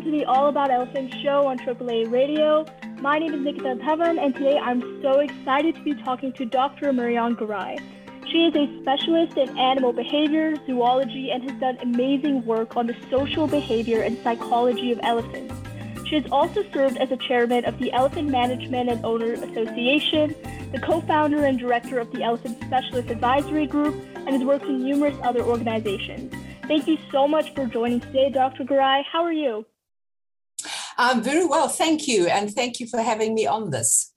welcome to the All About Elephants show on AAA Radio. My name is Nikita Dhawan, and today I'm so excited to be talking to Dr. Marion Garai. She is a specialist in animal behavior, zoology, and has done amazing work on the social behavior and psychology of elephants. She has also served as a chairman of the Elephant Management and Owner Association, the co founder and director of the Elephant Specialist Advisory Group, and has worked in numerous other organizations. Thank you so much for joining today, Dr. Garai. How are you? I'm very well, thank you. And thank you for having me on this.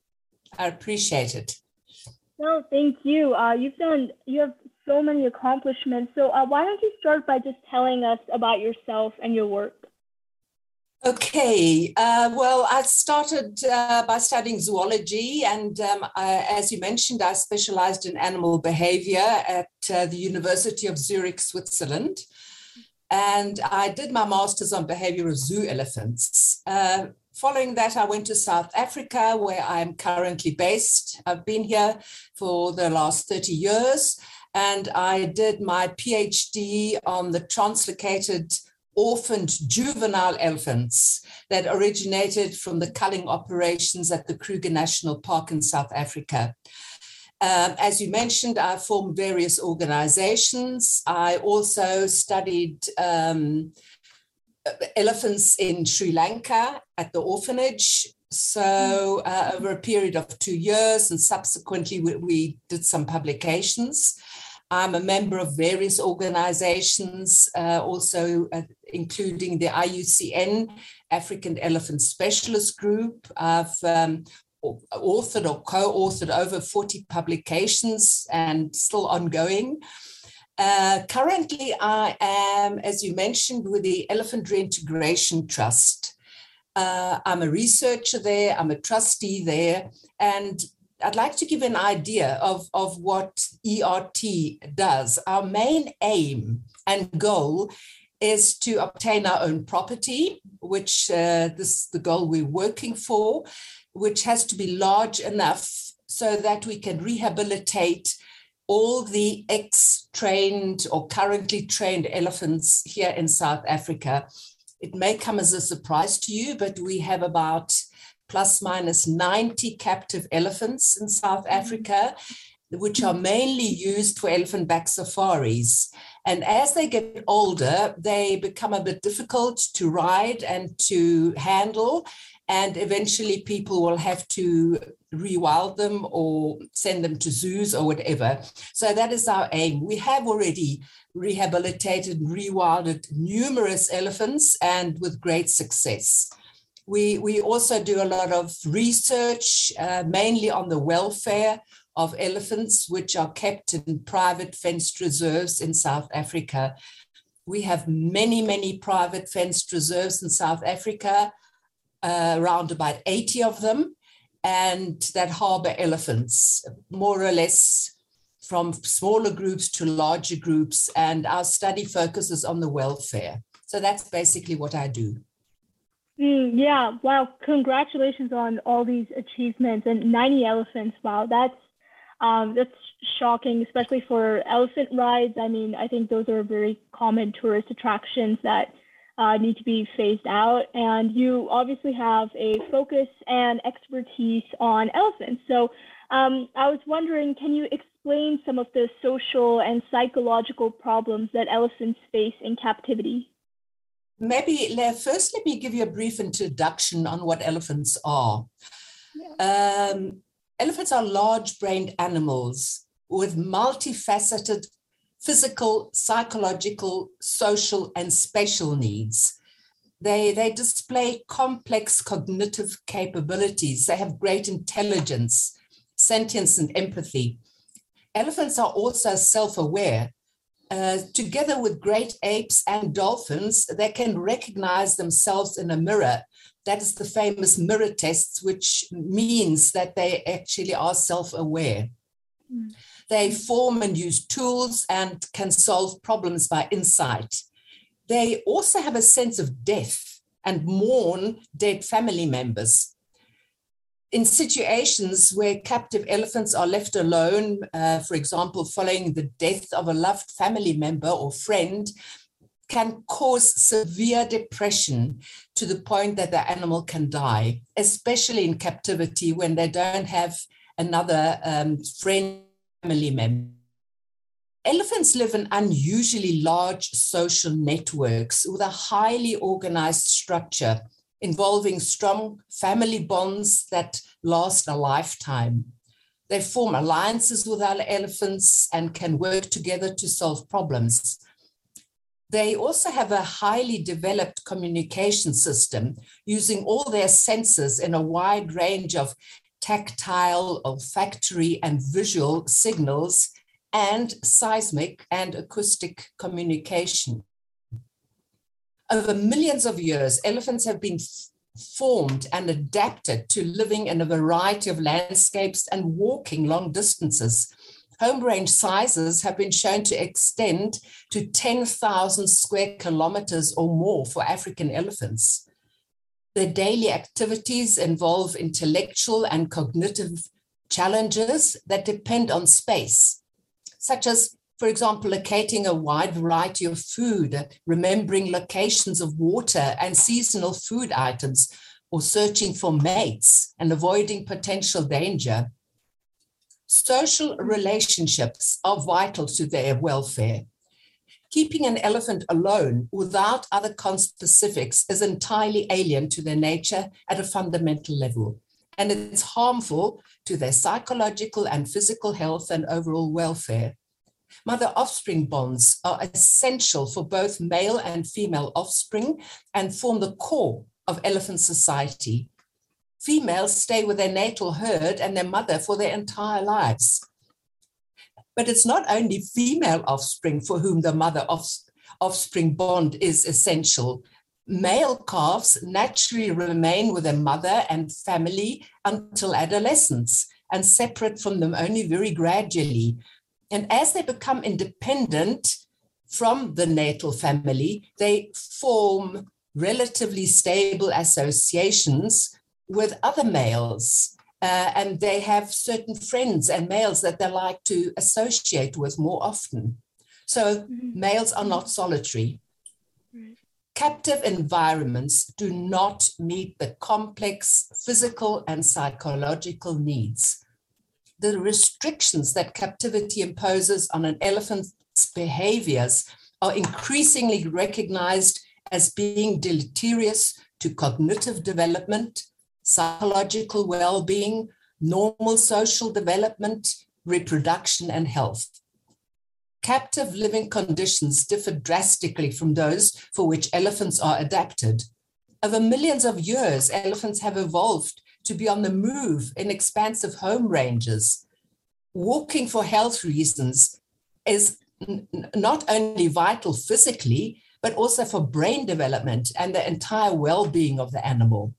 I appreciate it. No, thank you. Uh, you've done, you have so many accomplishments. So uh, why don't you start by just telling us about yourself and your work? Okay, uh, well, I started uh, by studying zoology, and um, I, as you mentioned, I specialized in animal behavior at uh, the University of Zurich, Switzerland. And I did my master's on behavior of zoo elephants. Uh, following that, I went to South Africa, where I'm currently based. I've been here for the last 30 years, and I did my PhD on the translocated orphaned juvenile elephants that originated from the culling operations at the Kruger National Park in South Africa. Um, as you mentioned, I formed various organizations. I also studied um, elephants in Sri Lanka at the orphanage. So, uh, over a period of two years, and subsequently, we, we did some publications. I'm a member of various organizations, uh, also uh, including the IUCN African Elephant Specialist Group. I've um, authored or co authored over 40 publications and still ongoing. Uh, currently, I am, as you mentioned, with the Elephant Reintegration Trust. Uh, I'm a researcher there, I'm a trustee there, and I'd like to give an idea of, of what ERT does. Our main aim and goal is to obtain our own property, which uh, this is the goal we're working for, which has to be large enough so that we can rehabilitate all the ex trained or currently trained elephants here in South Africa. It may come as a surprise to you, but we have about plus minus 90 captive elephants in South mm-hmm. Africa, which are mainly used for elephant back safaris. And as they get older, they become a bit difficult to ride and to handle. And eventually, people will have to rewild them or send them to zoos or whatever. So, that is our aim. We have already rehabilitated and rewilded numerous elephants and with great success. We, we also do a lot of research, uh, mainly on the welfare of elephants, which are kept in private fenced reserves in South Africa. We have many, many private fenced reserves in South Africa, uh, around about 80 of them, and that harbor elephants, more or less from smaller groups to larger groups. And our study focuses on the welfare. So that's basically what I do. Mm, yeah, wow! Congratulations on all these achievements and 90 elephants. Wow, that's um, that's shocking, especially for elephant rides. I mean, I think those are very common tourist attractions that uh, need to be phased out. And you obviously have a focus and expertise on elephants. So um, I was wondering, can you explain some of the social and psychological problems that elephants face in captivity? Maybe first, let me give you a brief introduction on what elephants are. Yeah. Um, elephants are large brained animals with multifaceted physical, psychological, social, and spatial needs. They, they display complex cognitive capabilities. They have great intelligence, sentience, and empathy. Elephants are also self aware uh, together with great apes and dolphins, they can recognize themselves in a mirror. That is the famous mirror tests, which means that they actually are self aware. Mm. They form and use tools and can solve problems by insight. They also have a sense of death and mourn dead family members in situations where captive elephants are left alone, uh, for example, following the death of a loved family member or friend, can cause severe depression to the point that the animal can die, especially in captivity when they don't have another um, friend, family member. Elephants live in unusually large social networks with a highly organized structure involving strong family bonds that last a lifetime. They form alliances with other elephants and can work together to solve problems. They also have a highly developed communication system using all their senses in a wide range of tactile, olfactory, and visual signals, and seismic and acoustic communication. Over millions of years, elephants have been formed and adapted to living in a variety of landscapes and walking long distances. Home range sizes have been shown to extend to 10,000 square kilometers or more for African elephants. Their daily activities involve intellectual and cognitive challenges that depend on space, such as for example, locating a wide variety of food, remembering locations of water and seasonal food items, or searching for mates and avoiding potential danger. Social relationships are vital to their welfare. Keeping an elephant alone without other conspecifics is entirely alien to their nature at a fundamental level, and it's harmful to their psychological and physical health and overall welfare. Mother offspring bonds are essential for both male and female offspring and form the core of elephant society. Females stay with their natal herd and their mother for their entire lives. But it's not only female offspring for whom the mother offspring bond is essential. Male calves naturally remain with their mother and family until adolescence and separate from them only very gradually, and as they become independent from the natal family, they form relatively stable associations with other males. Uh, and they have certain friends and males that they like to associate with more often. So mm-hmm. males are not solitary. Right. Captive environments do not meet the complex physical and psychological needs the restrictions that captivity imposes on an elephant's behaviors are increasingly recognized as being deleterious to cognitive development, psychological well being, normal social development, reproduction, and health. Captive living conditions differ drastically from those for which elephants are adapted. Over millions of years, elephants have evolved to be on the move in expansive home ranges. Walking for health reasons is n- not only vital physically, but also for brain development and the entire well being of the animal.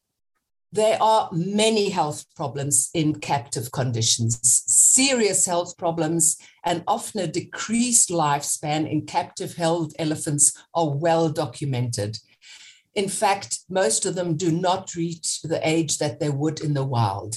There are many health problems in captive conditions, serious health problems, and often a decreased lifespan in captive held elephants are well documented. In fact, most of them do not reach the age that they would in the wild.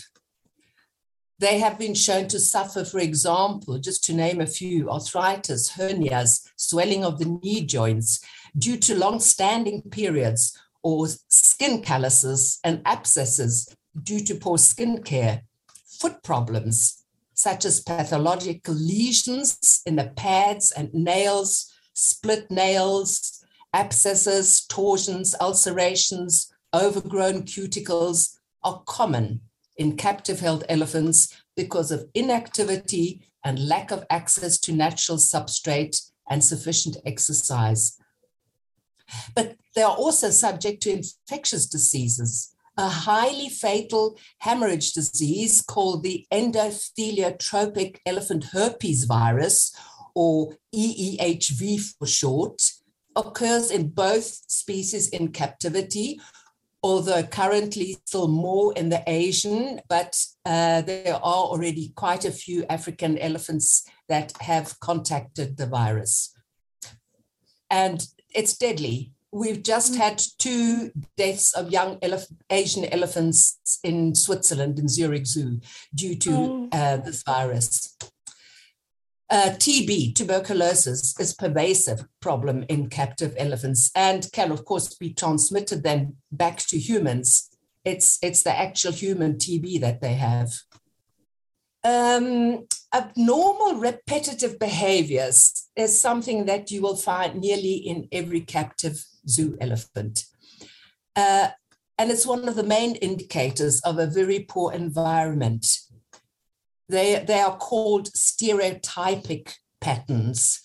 They have been shown to suffer, for example, just to name a few, arthritis, hernias, swelling of the knee joints due to long standing periods, or skin calluses and abscesses due to poor skin care, foot problems, such as pathological lesions in the pads and nails, split nails, abscesses, torsions, ulcerations, overgrown cuticles are common in captive held elephants because of inactivity and lack of access to natural substrate and sufficient exercise. But they are also subject to infectious diseases. A highly fatal hemorrhage disease called the endotheliotropic elephant herpes virus, or EEHV for short, occurs in both species in captivity, although currently still more in the Asian, but uh, there are already quite a few African elephants that have contacted the virus. And it's deadly. We've just mm. had two deaths of young elef- Asian elephants in Switzerland, in Zurich Zoo, due to oh. uh, this virus. Uh, TB, tuberculosis, is a pervasive problem in captive elephants and can, of course, be transmitted then back to humans. It's, it's the actual human TB that they have. Um, abnormal repetitive behaviors is something that you will find nearly in every captive zoo elephant. Uh, and it's one of the main indicators of a very poor environment. They, they are called stereotypic patterns.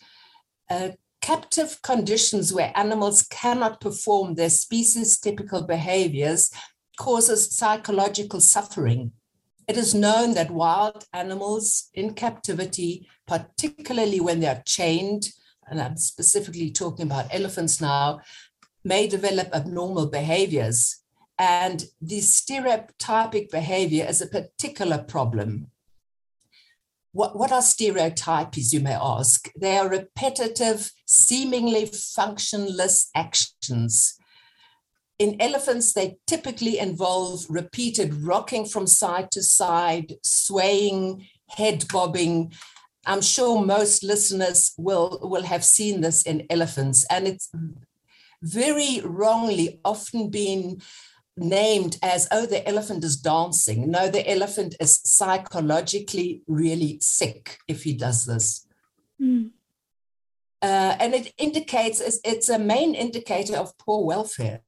Uh, captive conditions where animals cannot perform their species typical behaviors causes psychological suffering. It is known that wild animals in captivity, particularly when they are chained, and I'm specifically talking about elephants now, may develop abnormal behaviors. And the stereotypic behavior is a particular problem. What, what are stereotypes, you may ask? They are repetitive, seemingly functionless actions. In elephants, they typically involve repeated rocking from side to side, swaying, head bobbing. I'm sure most listeners will, will have seen this in elephants, and it's very wrongly often been named as, oh, the elephant is dancing. No, the elephant is psychologically really sick if he does this. Mm. Uh, and it indicates, it's, it's a main indicator of poor welfare.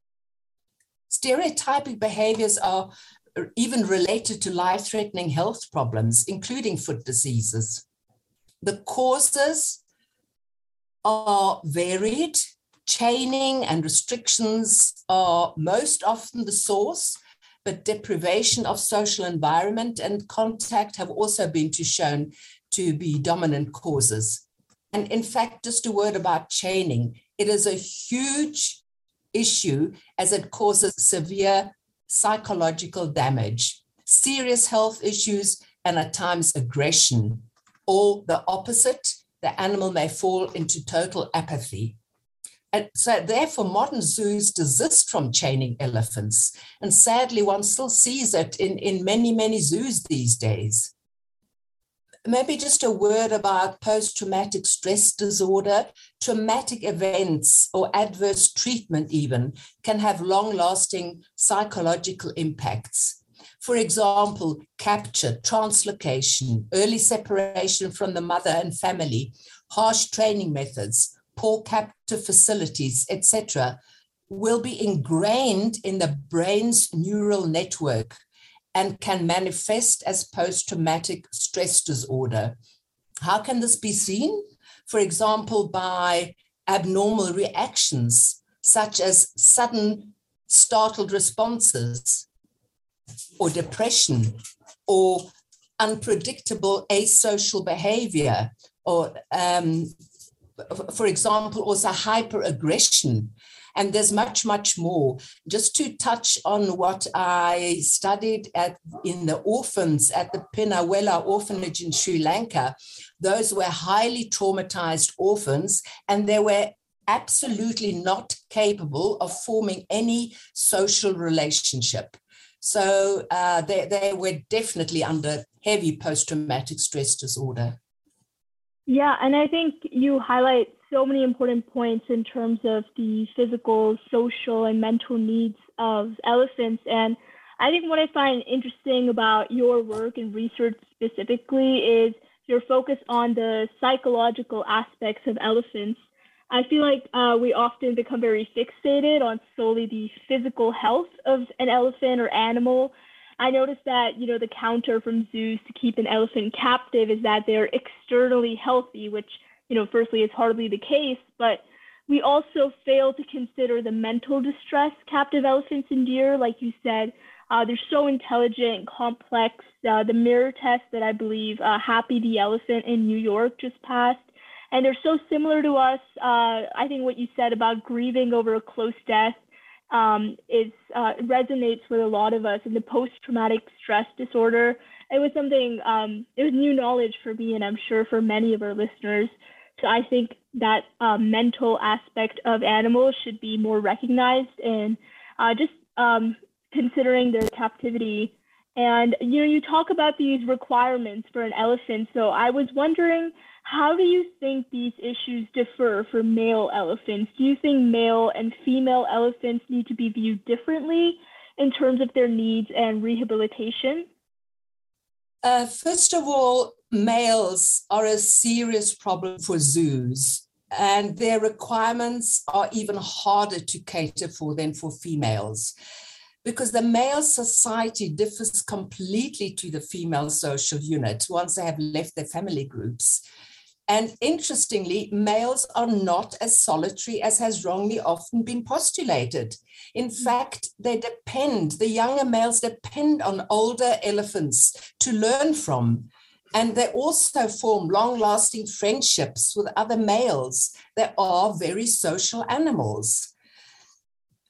Stereotypic behaviors are even related to life threatening health problems, including foot diseases. The causes are varied Chaining and restrictions are most often the source, but deprivation of social environment and contact have also been to shown to be dominant causes. And in fact, just a word about chaining. It is a huge issue as it causes severe psychological damage, serious health issues, and at times aggression. Or the opposite, the animal may fall into total apathy. And so, therefore, modern zoos desist from chaining elephants. And sadly, one still sees it in, in many, many zoos these days. Maybe just a word about post traumatic stress disorder. Traumatic events or adverse treatment, even, can have long lasting psychological impacts. For example, capture, translocation, early separation from the mother and family, harsh training methods, poor captive facilities, etc., will be ingrained in the brain's neural network and can manifest as post traumatic stress disorder. How can this be seen? For example, by abnormal reactions, such as sudden startled responses, or depression, or unpredictable asocial behavior, or um, for example, also hyperaggression. And there's much, much more. Just to touch on what I studied at in the orphans at the Pinnawala orphanage in Sri Lanka, those were highly traumatized orphans, and they were absolutely not capable of forming any social relationship. So uh, they, they were definitely under heavy post traumatic stress disorder. Yeah, and I think you highlight so many important points in terms of the physical, social, and mental needs of elephants. And I think what I find interesting about your work and research specifically is your focus on the psychological aspects of elephants. I feel like uh, we often become very fixated on solely the physical health of an elephant or animal I noticed that, you know, the counter from zoos to keep an elephant captive is that they're externally healthy, which, you know, firstly it's hardly the case, but we also fail to consider the mental distress captive elephants endure. Like you said, uh, they're so intelligent and complex. Uh, the mirror test that I believe uh, Happy the Elephant in New York just passed, and they're so similar to us. Uh, I think what you said about grieving over a close death um, is uh, resonates with a lot of us in the post-traumatic stress disorder. It was something um, it was new knowledge for me, and I'm sure for many of our listeners. So I think that um, mental aspect of animals should be more recognized and uh, just um, considering their captivity. And you know, you talk about these requirements for an elephant. So I was wondering how do you think these issues differ for male elephants? Do you think male and female elephants need to be viewed differently in terms of their needs and rehabilitation? Uh, first of all, males are a serious problem for zoos, and their requirements are even harder to cater for than for females because the male society differs completely to the female social unit once they have left their family groups. And interestingly, males are not as solitary as has wrongly often been postulated. In hmm. fact, they depend, the younger males depend on older elephants to learn from. And they also form long lasting friendships with other males. They are very social animals.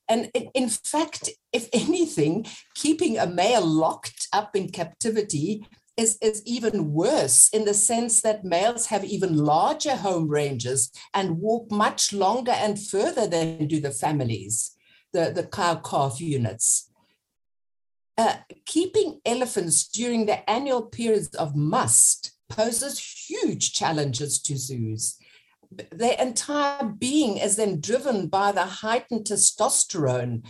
And in fact, if anything, keeping a male locked up in captivity is, is even worse in the sense that males have even larger home ranges and walk much longer and further than do the families, the, the cow calf units. Uh, keeping elephants during the annual periods of musth poses huge challenges to zoos. Their entire being is then driven by the heightened testosterone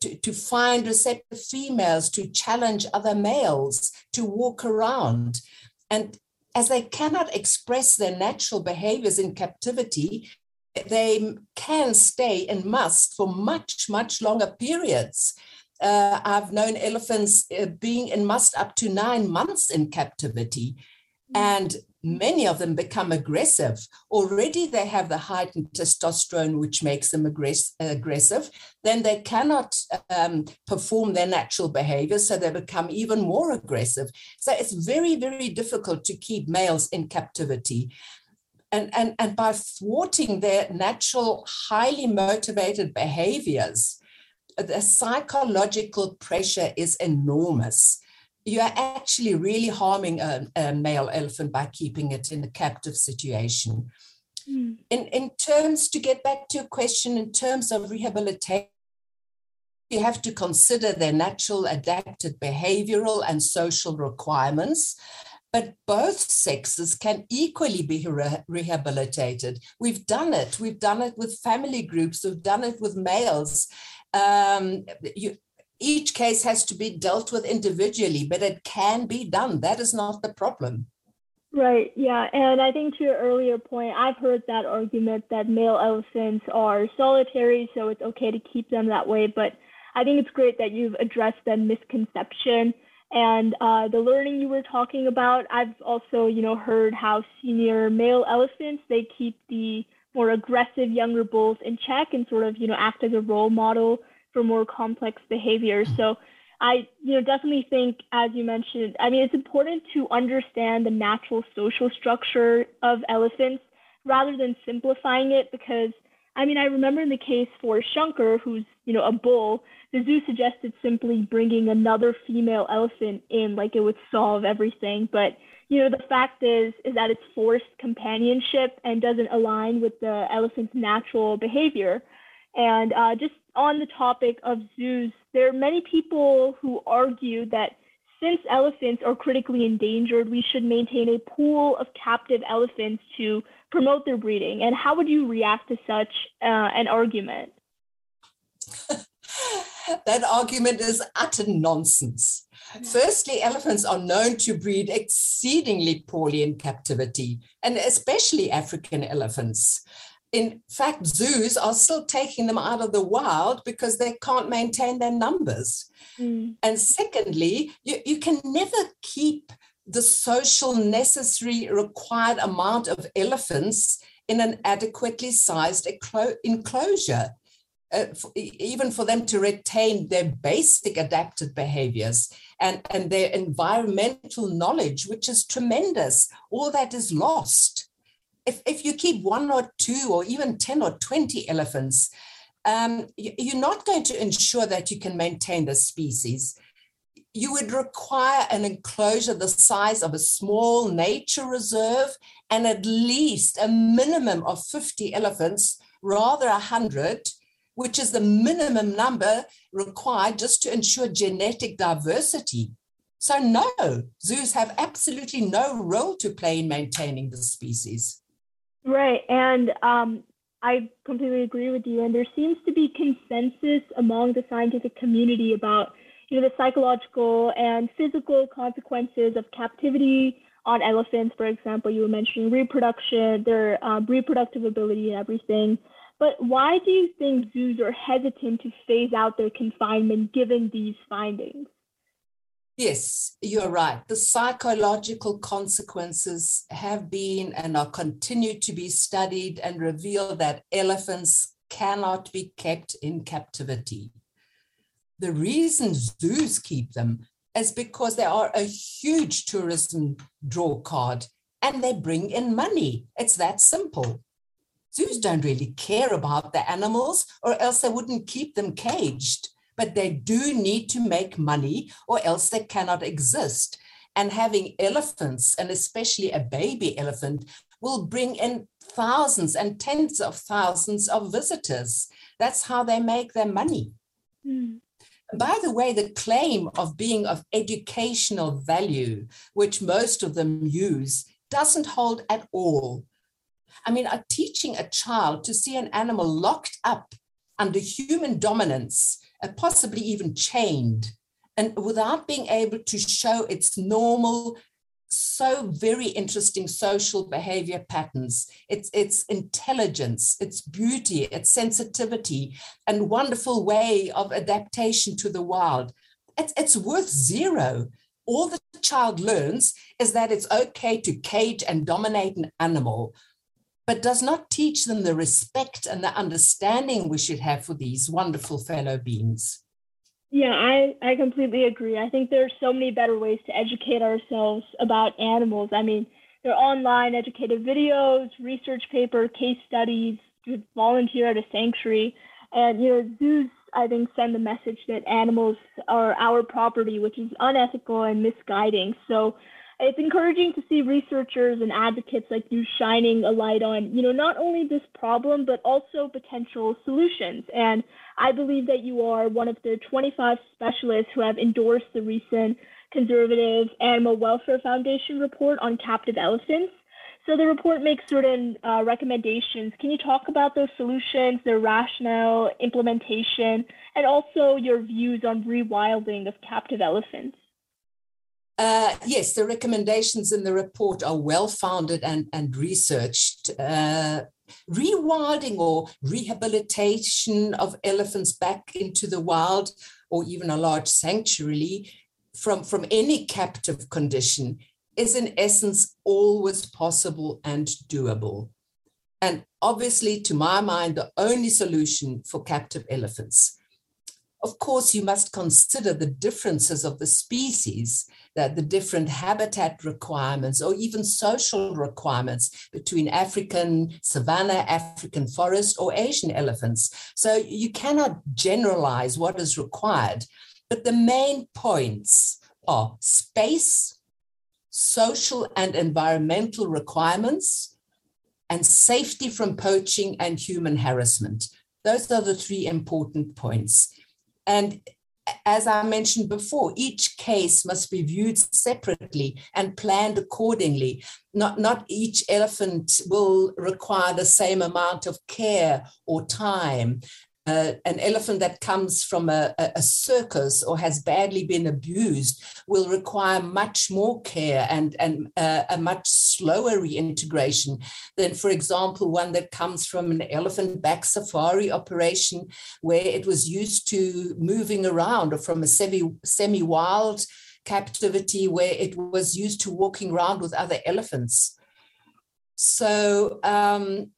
to, to find receptive females, to challenge other males, to walk around. And as they cannot express their natural behaviors in captivity, they can stay and musth for much, much longer periods. Uh, I've known elephants uh, being in musth up to nine months in captivity. Mm. And many of them become aggressive. Already they have the heightened testosterone, which makes them aggress- aggressive. Then they cannot um, perform their natural behavior, so they become even more aggressive. So it's very, very difficult to keep males in captivity. And, and, and by thwarting their natural, highly motivated behaviors, the psychological pressure is enormous you are actually really harming a, a, male elephant by keeping it in a captive situation. Mm. In, in terms, to get back to your question, in terms of rehabilitation, you have to consider their natural adapted behavioral and social requirements. But both sexes can equally be re- rehabilitated. We've done it. We've done it with family groups. We've done it with males. Um, you, each case has to be dealt with individually, but it can be done. That is not the problem. Right, yeah. And I think to your earlier point, I've heard that argument that male elephants are solitary, so it's okay to keep them that way. But I think it's great that you've addressed that misconception and uh, the learning you were talking about. I've also, you know, heard how senior male elephants they keep the more aggressive younger bulls in check and sort of, you know, act as a role model for more complex behaviors. Mm-hmm. So I, you know, definitely think, as you mentioned, I mean, it's important to understand the natural social structure of elephants rather than simplifying it because, I mean, I remember in the case for Shankar, who's, you know, a bull, the zoo suggested simply bringing another female elephant in like it would solve everything. But, you know, the fact is, is that it's forced companionship and doesn't align with the elephant's natural behavior. And uh, just on the topic of zoos, there are many people who argue that since elephants are critically endangered, we should maintain a pool of captive elephants to promote their breeding. And how would you react to such uh, an argument? that argument is utter nonsense. Firstly, elephants are known to breed exceedingly poorly in captivity, and especially African elephants in fact, zoos are still taking them out of the wild because they can't maintain their numbers. Mm. And secondly, you, you can never keep the social necessary required amount of elephants in an adequately sized enclosure. Uh, for, even for them to retain their basic adapted behaviors and, and their environmental knowledge, which is tremendous, all that is lost if, if you keep one or two or even 10 or 20 elephants, um, you're not going to ensure that you can maintain the species. You would require an enclosure the size of a small nature reserve and at least a minimum of 50 elephants, rather 100, which is the minimum number required just to ensure genetic diversity. So, no, zoos have absolutely no role to play in maintaining the species. Right. And um, I completely agree with you. And there seems to be consensus among the scientific community about you know, the psychological and physical consequences of captivity on elephants, for example, you were mentioning reproduction, their um, reproductive ability and everything. But why do you think zoos are hesitant to phase out their confinement given these findings? Yes, you're right. The psychological consequences have been and are continued to be studied and reveal that elephants cannot be kept in captivity. The reason zoos keep them is because they are a huge tourism draw card and they bring in money. It's that simple. Zoos don't really care about the animals, or else they wouldn't keep them caged. But they do need to make money, or else they cannot exist. And having elephants, and especially a baby elephant, will bring in thousands and tens of thousands of visitors. That's how they make their money. Mm. By the way, the claim of being of educational value, which most of them use, doesn't hold at all. I mean, are teaching a child to see an animal locked up under human dominance, uh, possibly even chained, and without being able to show its normal so very interesting social behavior patterns. It's its intelligence its beauty its sensitivity and wonderful way of adaptation to the wild it's, it's worth zero. All the child learns is that it's okay to cage and dominate an animal but does not teach them the respect and the understanding we should have for these wonderful fellow beings yeah, I, I completely agree. I think there are so many better ways to educate ourselves about animals. I mean, there are online educative videos, research paper, case studies, volunteer at a sanctuary. And, you know, zoos, I think, send the message that animals are our property, which is unethical and misguiding. So it's encouraging to see researchers and advocates like you shining a light on, you know, not only this problem, but also potential solutions. And I believe that you are one of the 25 specialists who have endorsed the recent Conservative Animal Welfare Foundation report on captive elephants. So the report makes certain uh, recommendations. Can you talk about those solutions, their rationale, implementation, and also your views on rewilding of captive elephants? Uh, yes, the recommendations in the report are well founded and, and researched. Uh, rewilding or rehabilitation of elephants back into the wild or even a large sanctuary from, from any captive condition is in essence always possible and doable. And obviously, to my mind, the only solution for captive elephants. Of course, you must consider the differences of the species that the different habitat requirements or even social requirements between African savanna, African forest, or Asian elephants. So you cannot generalize what is required. But the main points are space, social and environmental requirements, and safety from poaching and human harassment. Those are the three important points. And as I mentioned before, each case must be viewed separately and planned accordingly. Not, not each elephant will require the same amount of care or time an elephant that comes from a, a, circus or has badly been abused will require much more care and, and uh, a much slower reintegration than, for example, one that comes from an elephant back safari operation where it was used to moving around or from a semi wild captivity where it was used to walking around with other elephants. So, um,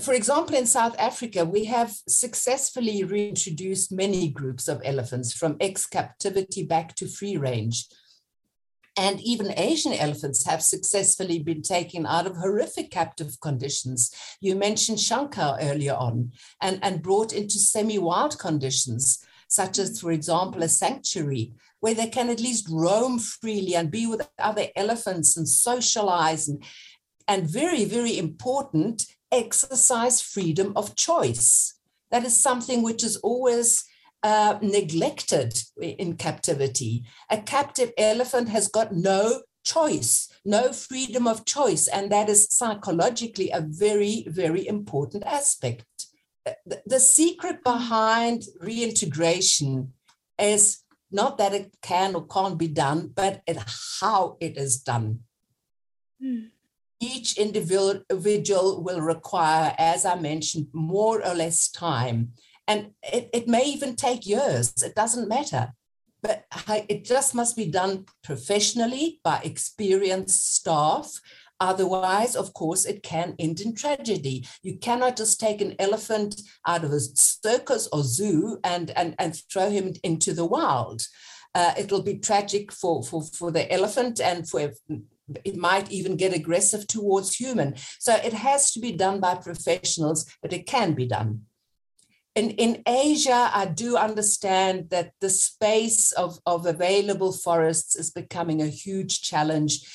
for example, in South Africa, we have successfully reintroduced many groups of elephants from ex captivity back to free range. And even Asian elephants have successfully been taken out of horrific captive conditions. You mentioned Shankar earlier on, and, and brought into semi wild conditions, such as, for example, a sanctuary where they can at least roam freely and be with other elephants and socialize. And, and very, very important, exercise freedom of choice. That is something which is always uh, neglected in captivity. A captive elephant has got no choice, no freedom of choice. And that is psychologically a very, very important aspect. The, secret behind reintegration is not that it can or can't be done, but it, how it is done. Mm. Each individual will require, as I mentioned, more or less time. And it, it may even take years, it doesn't matter. But it just must be done professionally by experienced staff Otherwise, of course, it can end in tragedy. You cannot just take an elephant out of a circus or zoo and, and, and throw him into the wild. Uh, it'll be tragic for, for, for the elephant and for it might even get aggressive towards human. So it has to be done by professionals, but it can be done. In, in Asia, I do understand that the space of, of available forests is becoming a huge challenge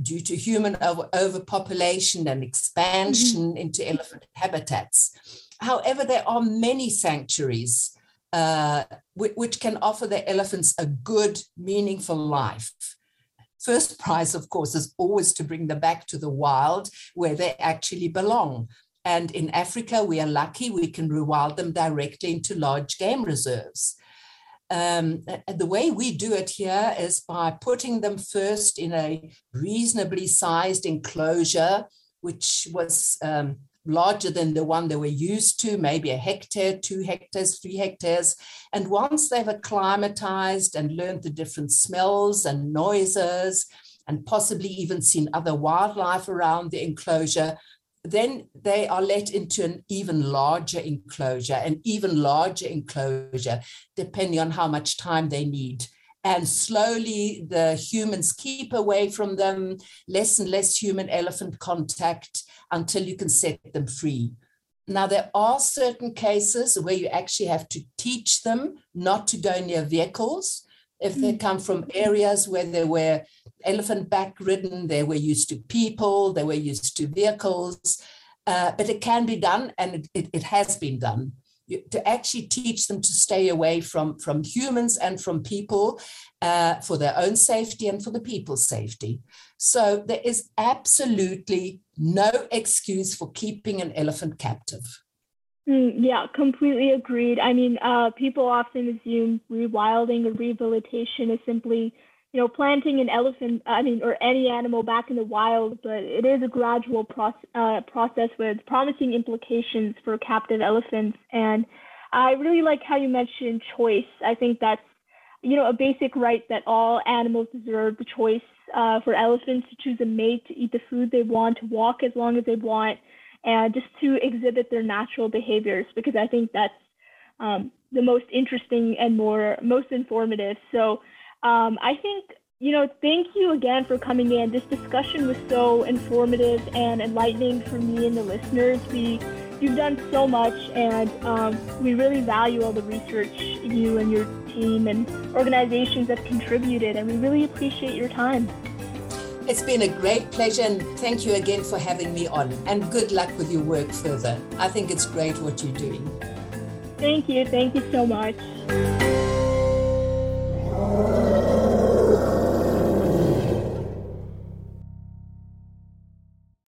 due to human over, overpopulation and expansion mm-hmm. into elephant habitats. However, there are many sanctuaries uh, which, which can offer the elephants a good, meaningful life. First prize, of course, is always to bring them back to the wild where they actually belong. And in Africa, we are lucky we can rewild them directly into large game reserves um, the way we do it here is by putting them first in a reasonably sized enclosure, which was um, larger than the one they were used to, maybe a hectare, two hectares, three hectares. And once they've acclimatized and learned the different smells and noises, and possibly even seen other wildlife around the enclosure, then they are let into an even larger enclosure, an even larger enclosure, depending on how much time they need. And slowly the humans keep away from them, less and less human elephant contact until you can set them free. Now, there are certain cases where you actually have to teach them not to go near vehicles if they mm. come from areas where they were elephant back ridden, they were used to people, they were used to vehicles, uh, but it can be done and it, it, it has been done. To actually teach them to stay away from, from humans and from people uh, for their own safety and for the people's safety. So there is absolutely no excuse for keeping an elephant captive. Mm, yeah, completely agreed. I mean, uh, people often assume rewilding or rehabilitation is simply, you know, planting an elephant, I mean, or any animal back in the wild, but it is a gradual proce- uh, process with promising implications for captive elephants. And I really like how you mentioned choice. I think that's, you know, a basic right that all animals deserve the choice uh, for elephants to choose a mate, to eat the food they want, to walk as long as they want and just to exhibit their natural behaviors because I think that's um, the most interesting and more most informative. So um, I think you know thank you again for coming in. This discussion was so informative and enlightening for me and the listeners. We you've done so much, and um, we really value all the research you and your team and organizations have contributed, and we really appreciate your time. It's been a great pleasure and thank you again for having me on. And good luck with your work further. I think it's great what you're doing. Thank you. Thank you so much.